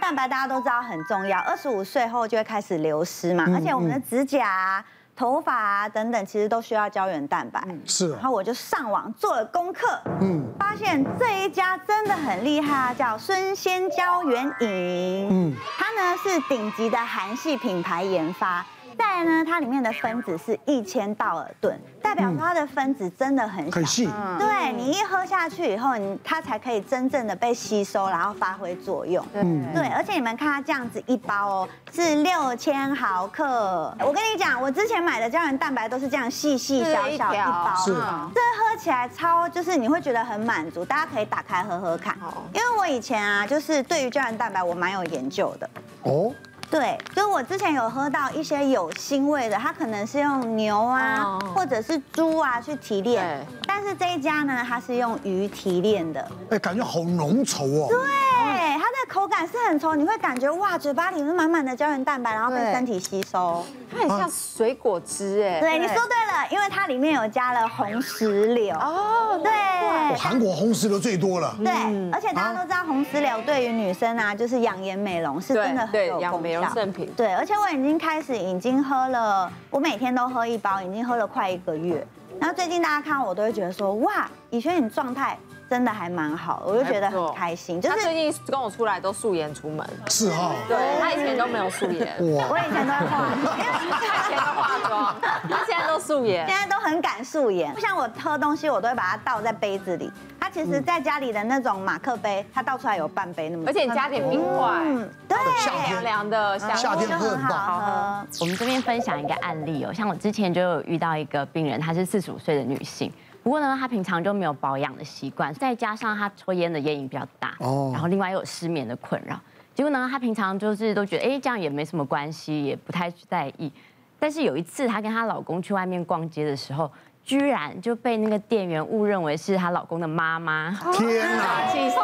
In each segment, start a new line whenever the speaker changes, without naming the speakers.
蛋白大家都知道很重要，二十五岁后就会开始流失嘛，而且我们的指甲啊、头发啊等等，其实都需要胶原蛋白。
是。
然后我就上网做了功课，嗯，发现这一家真的很厉害，叫孙仙胶原饮，嗯，它呢是顶级的韩系品牌研发。再来呢，它里面的分子是一千道尔顿，代表说它的分子真的很小，
很细。
对，你一喝下去以后，你它才可以真正的被吸收，然后发挥作用。嗯，对。而且你们看它这样子一包哦，是六千毫克。我跟你讲，我之前买的胶原蛋白都是这样细细小小一包，
是。
这喝起来超，就是你会觉得很满足。大家可以打开喝喝看。因为我以前啊，就是对于胶原蛋白我蛮有研究的。哦。对，就我之前有喝到一些有腥味的，它可能是用牛啊，或者是猪啊去提炼，但是这一家呢，它是用鱼提炼的，
哎，感觉好浓稠哦。
对，口感是很稠，你会感觉哇，嘴巴里是满满的胶原蛋白，然后被身体吸收，
它很像水果汁哎。
对，你说对了，因为它里面有加了红石榴哦，对，
韩国红石榴最多了。
对，而且大家都知道红石榴对于女生啊，就是养颜美容是真的很有功效。
圣品
对，而且我已经开始已经喝了，我每天都喝一包，已经喝了快一个月。然后最近大家看我都会觉得说，哇，以轩你状态真的还蛮好，我就觉得很开心。
就是他最近跟我出来都素颜出门，
是哈，
对，他以前都没有素
颜，我以前都化妆，
他以前都化妆，他现在都素颜，
现在都很敢素颜。不像我喝东西，我都会把它倒在杯子里。他其实在家里的那种马克杯，他倒出来有半杯那么，
而且你加点冰块，
嗯，对，
凉凉的，
夏天喝很好喝。
我们这边分享一个案例哦，像我之前就有遇到一个病人，她是四十五岁的女性，不过呢，她平常就没有保养的习惯，再加上她抽烟的烟瘾比较大，哦，然后另外又有失眠的困扰，结果呢，她平常就是都觉得，哎，这样也没什么关系，也不太在意，但是有一次她跟她老公去外面逛街的时候。居然就被那个店员误认为是她老公的妈妈！
天哪！
气死！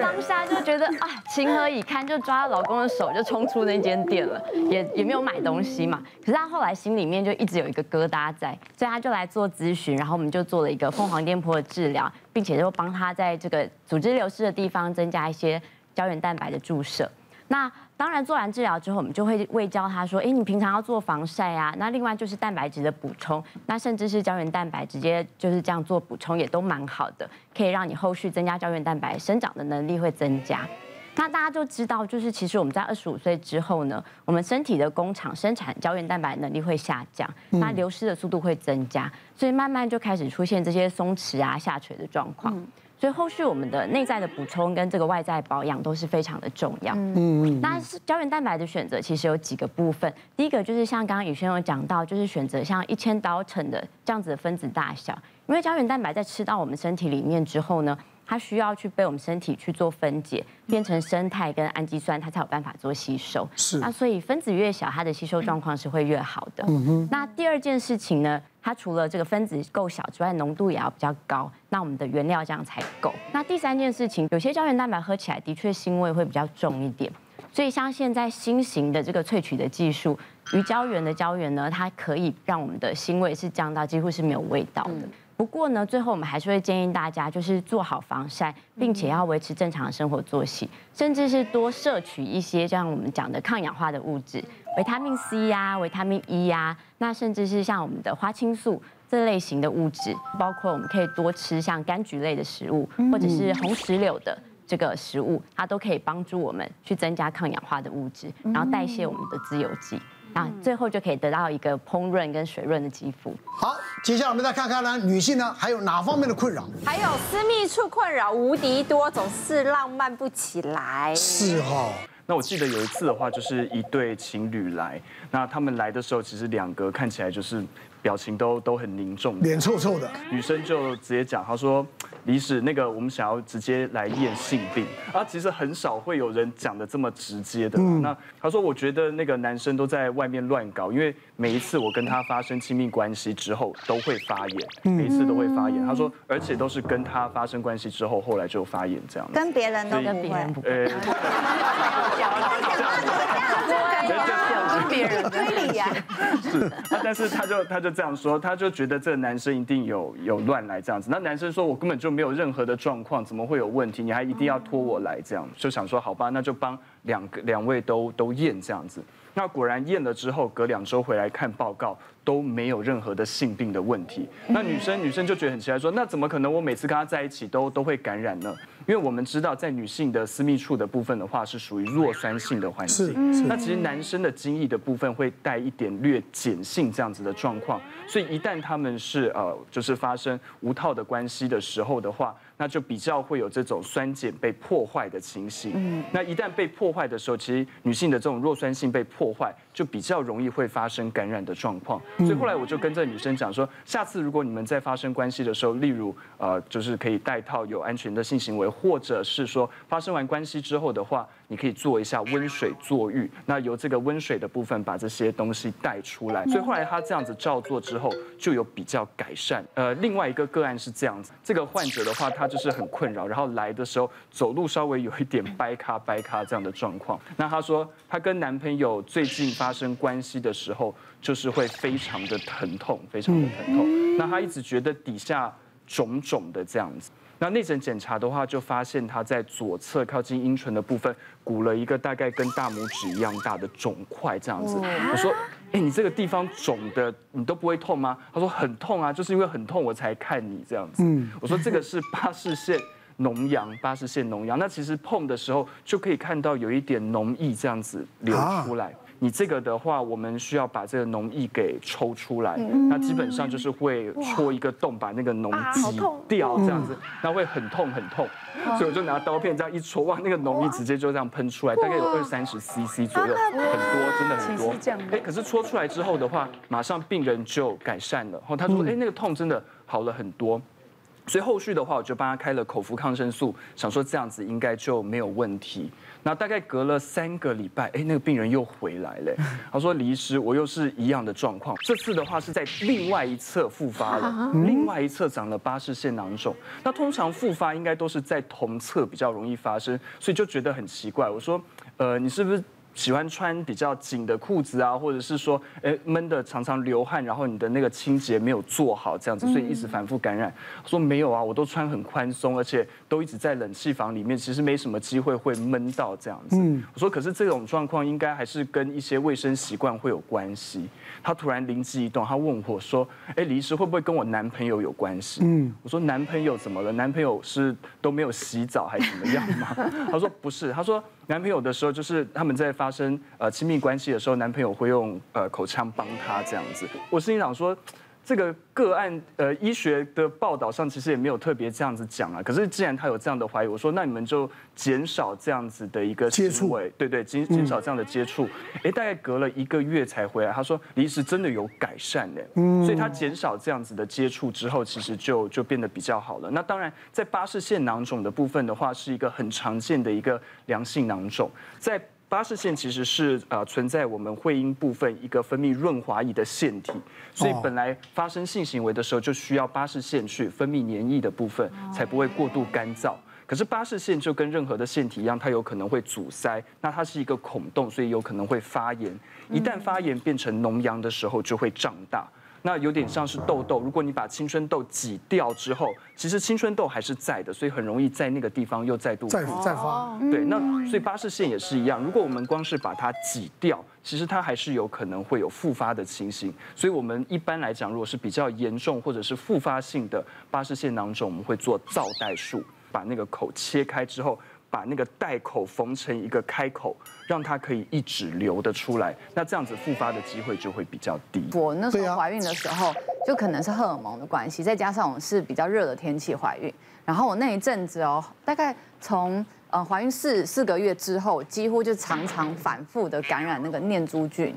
当下就觉得 啊，情何以堪，就抓她老公的手就冲出那间店了，也也没有买东西嘛。可是她后来心里面就一直有一个疙瘩在，所以她就来做咨询，然后我们就做了一个凤凰店铺的治疗，并且就帮她在这个组织流失的地方增加一些胶原蛋白的注射。那当然，做完治疗之后，我们就会卫教他说：“哎，你平常要做防晒啊。那另外就是蛋白质的补充，那甚至是胶原蛋白，直接就是这样做补充也都蛮好的，可以让你后续增加胶原蛋白生长的能力会增加。那大家就知道，就是其实我们在二十五岁之后呢，我们身体的工厂生产胶原蛋白能力会下降，那流失的速度会增加，所以慢慢就开始出现这些松弛啊、下垂的状况。”所以后续我们的内在的补充跟这个外在保养都是非常的重要。嗯，那是胶原蛋白的选择其实有几个部分。第一个就是像刚刚宇轩有讲到，就是选择像一千刀层的这样子的分子大小，因为胶原蛋白在吃到我们身体里面之后呢，它需要去被我们身体去做分解，变成生肽跟氨基酸，它才有办法做吸收。是。那所以分子越小，它的吸收状况是会越好的。嗯哼。那第二件事情呢？它除了这个分子够小之外，浓度也要比较高，那我们的原料这样才够。那第三件事情，有些胶原蛋白喝起来的确腥味会比较重一点，所以像现在新型的这个萃取的技术，鱼胶原的胶原呢，它可以让我们的腥味是降到几乎是没有味道的。不过呢，最后我们还是会建议大家，就是做好防晒，并且要维持正常的生活作息，甚至是多摄取一些像我们讲的抗氧化的物质。维他命 C 呀，维他命 E 呀，那甚至是像我们的花青素这类型的物质，包括我们可以多吃像柑橘类的食物，或者是红石榴的这个食物，它都可以帮助我们去增加抗氧化的物质，然后代谢我们的自由基，那最后就可以得到一个膨润跟水润的肌肤。
好，接下来我们再看看呢，女性呢还有哪方面的困扰？
还有私密处困扰无敌多，总是浪漫不起来。
是哈。
那我记得有一次的话，就是一对情侣来，那他们来的时候，其实两个看起来就是表情都都很凝重，
脸臭臭的。
女生就直接讲，她说。李史那个，我们想要直接来验性病啊，其实很少会有人讲的这么直接的。那她说，我觉得那个男生都在外面乱搞，因为每一次我跟他发生亲密关系之后都会发炎，每一次都会发炎。她说，而且都是跟他发生关系之后，后来就发炎这样。
跟别人都跟别人不会。呃。
别人
推理呀。
是，但是他就他就这样说，他就觉得这个男生一定有有乱来这样子。那男生说，我根本就没有任何的状况，怎么会有问题？你还一定要拖我来这样，就想说好吧，那就帮两个两位都都验这样子。那果然验了之后，隔两周回来看报告都没有任何的性病的问题。那女生女生就觉得很奇怪，说那怎么可能？我每次跟他在一起都都会感染呢？因为我们知道，在女性的私密处的部分的话，是属于弱酸性的环境。那其实男生的精液的部分会带一点略碱性这样子的状况，所以一旦他们是呃，就是发生无套的关系的时候的话，那就比较会有这种酸碱被破坏的情形。嗯那一旦被破坏的时候，其实女性的这种弱酸性被破坏，就比较容易会发生感染的状况。所以后来我就跟这女生讲说，下次如果你们在发生关系的时候，例如呃，就是可以戴套有安全的性行为。或者是说发生完关系之后的话，你可以做一下温水坐浴，那由这个温水的部分把这些东西带出来。所以后来他这样子照做之后，就有比较改善。呃，另外一个个案是这样子，这个患者的话，他就是很困扰，然后来的时候走路稍微有一点掰咖掰咖这样的状况。那他说，他跟男朋友最近发生关系的时候，就是会非常的疼痛，非常的疼痛。那他一直觉得底下肿肿的这样子。那内诊检查的话，就发现他在左侧靠近阴唇的部分鼓了一个大概跟大拇指一样大的肿块，这样子。我说，哎，你这个地方肿的，你都不会痛吗？他说很痛啊，就是因为很痛我才看你这样子。我说这个是巴氏腺脓疡，巴氏腺脓疡。那其实碰的时候就可以看到有一点脓液这样子流出来。你这个的话，我们需要把这个脓液给抽出来，那基本上就是会戳一个洞，把那个脓挤掉，这样子，那会很痛很痛，所以我就拿刀片这样一戳，哇，那个脓液直接就这样喷出来，大概有二三十 CC 左右，很多，真的很多。哎，可是戳出来之后的话，马上病人就改善了，然后他说，哎，那个痛真的好了很多。所以后续的话，我就帮他开了口服抗生素，想说这样子应该就没有问题。那大概隔了三个礼拜，哎，那个病人又回来了。他说：“李医师，我又是一样的状况，这次的话是在另外一侧复发了，另外一侧长了巴氏腺囊肿。那通常复发应该都是在同侧比较容易发生，所以就觉得很奇怪。我说，呃，你是不是？”喜欢穿比较紧的裤子啊，或者是说，哎，闷的常常流汗，然后你的那个清洁没有做好，这样子，所以一直反复感染。说没有啊，我都穿很宽松，而且都一直在冷气房里面，其实没什么机会会闷到这样子。我说，可是这种状况应该还是跟一些卫生习惯会有关系。他突然灵机一动，他问我说，哎，李医师会不会跟我男朋友有关系？嗯，我说男朋友怎么了？男朋友是都没有洗澡还是怎么样吗？他说不是，他说。男朋友的时候，就是他们在发生呃亲密关系的时候，男朋友会用呃口腔帮他这样子。我心里想说，这个个案呃医学的报道上其实也没有特别这样子讲啊。可是既然他有这样的怀疑，我说那你们就减少这样子的一个接触，对对，减减少这样的接触。哎，大概隔了一个月才回来，他说李医师真的有改善的，所以他减少这样子的接触之后，其实就就变得比较好了。那当然，在巴氏腺囊肿的部分的话，是一个很常见的一个良性囊肿，在。巴氏腺其实是呃存在我们会阴部分一个分泌润滑液的腺体，所以本来发生性行为的时候就需要巴氏腺去分泌黏液的部分，才不会过度干燥。可是巴氏腺就跟任何的腺体一样，它有可能会阻塞，那它是一个孔洞，所以有可能会发炎。一旦发炎变成脓疡的时候，就会胀大。那有点像是痘痘，如果你把青春痘挤掉之后，其实青春痘还是在的，所以很容易在那个地方又再度
再再发。
对，那所以巴氏腺也是一样，如果我们光是把它挤掉，其实它还是有可能会有复发的情形。所以我们一般来讲，如果是比较严重或者是复发性的巴氏腺囊肿，我们会做造袋术，把那个口切开之后。把那个袋口缝成一个开口，让它可以一直流得出来，那这样子复发的机会就会比较低。
我那时候怀孕的时候，就可能是荷尔蒙的关系，再加上我是比较热的天气怀孕，然后我那一阵子哦，大概从呃怀孕四四个月之后，几乎就常常反复的感染那个念珠菌，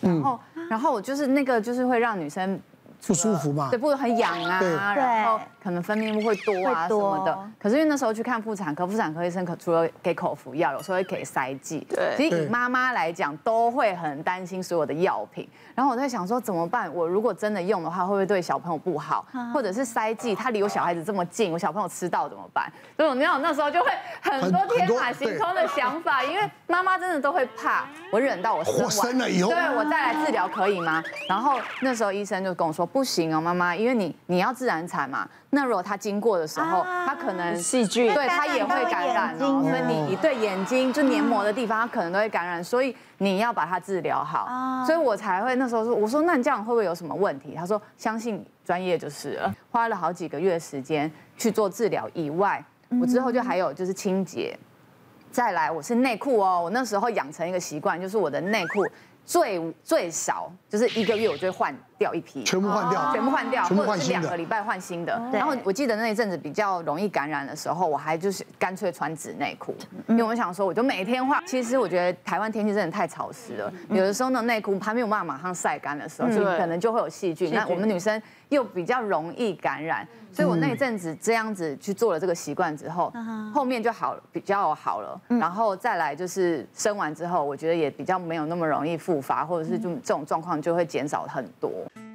然后然后我就是那个就是会让女生
不舒服嘛，
对，不会很痒啊，然后可能分泌物会多啊什么的。可是因为那时候去看妇产科，妇产科医生可除了给口服药，有时候会给塞剂。对，其实以妈妈来讲，都会很担心所有的药品。然后我在想说怎么办？我如果真的用的话，会不会对小朋友不好？或者是塞剂，它离我小孩子这么近，我小朋友吃到怎么办？所以我那种那时候就会很多天马行空的想法，因为妈妈真的都会怕我忍到我生完
了以后，
对我再来治疗可以吗？然后那时候医生就跟我说不行哦，妈妈，因为你你要自然产嘛。那如果他经过的时候，他可能细菌，对他也会感染哦。所以你你对眼睛就黏膜的地方，他可能都会感染，所以你要把它治疗好。所以我才会那时候说，我说那你这样会不会有什么问题？他说相信专业就是了。花了好几个月时间去做治疗以外，我之后就还有就是清洁，再来我是内裤哦，我那时候养成一个习惯，就是我的内裤。最最少就是一个月，我就会换掉一批，
全部换掉，
全部换掉，或者是两个礼拜换新的。然后我记得那一阵子比较容易感染的时候，我还就是干脆穿纸内裤，因为我想说，我就每天换。其实我觉得台湾天气真的太潮湿了，有的时候那内裤还没有办法马上晒干的时候，就可能就会有细菌。那我们女生又比较容易感染。所以我那一阵子这样子去做了这个习惯之后，后面就好，比较好了。然后再来就是生完之后，我觉得也比较没有那么容易复发，或者是就这种状况就会减少很多。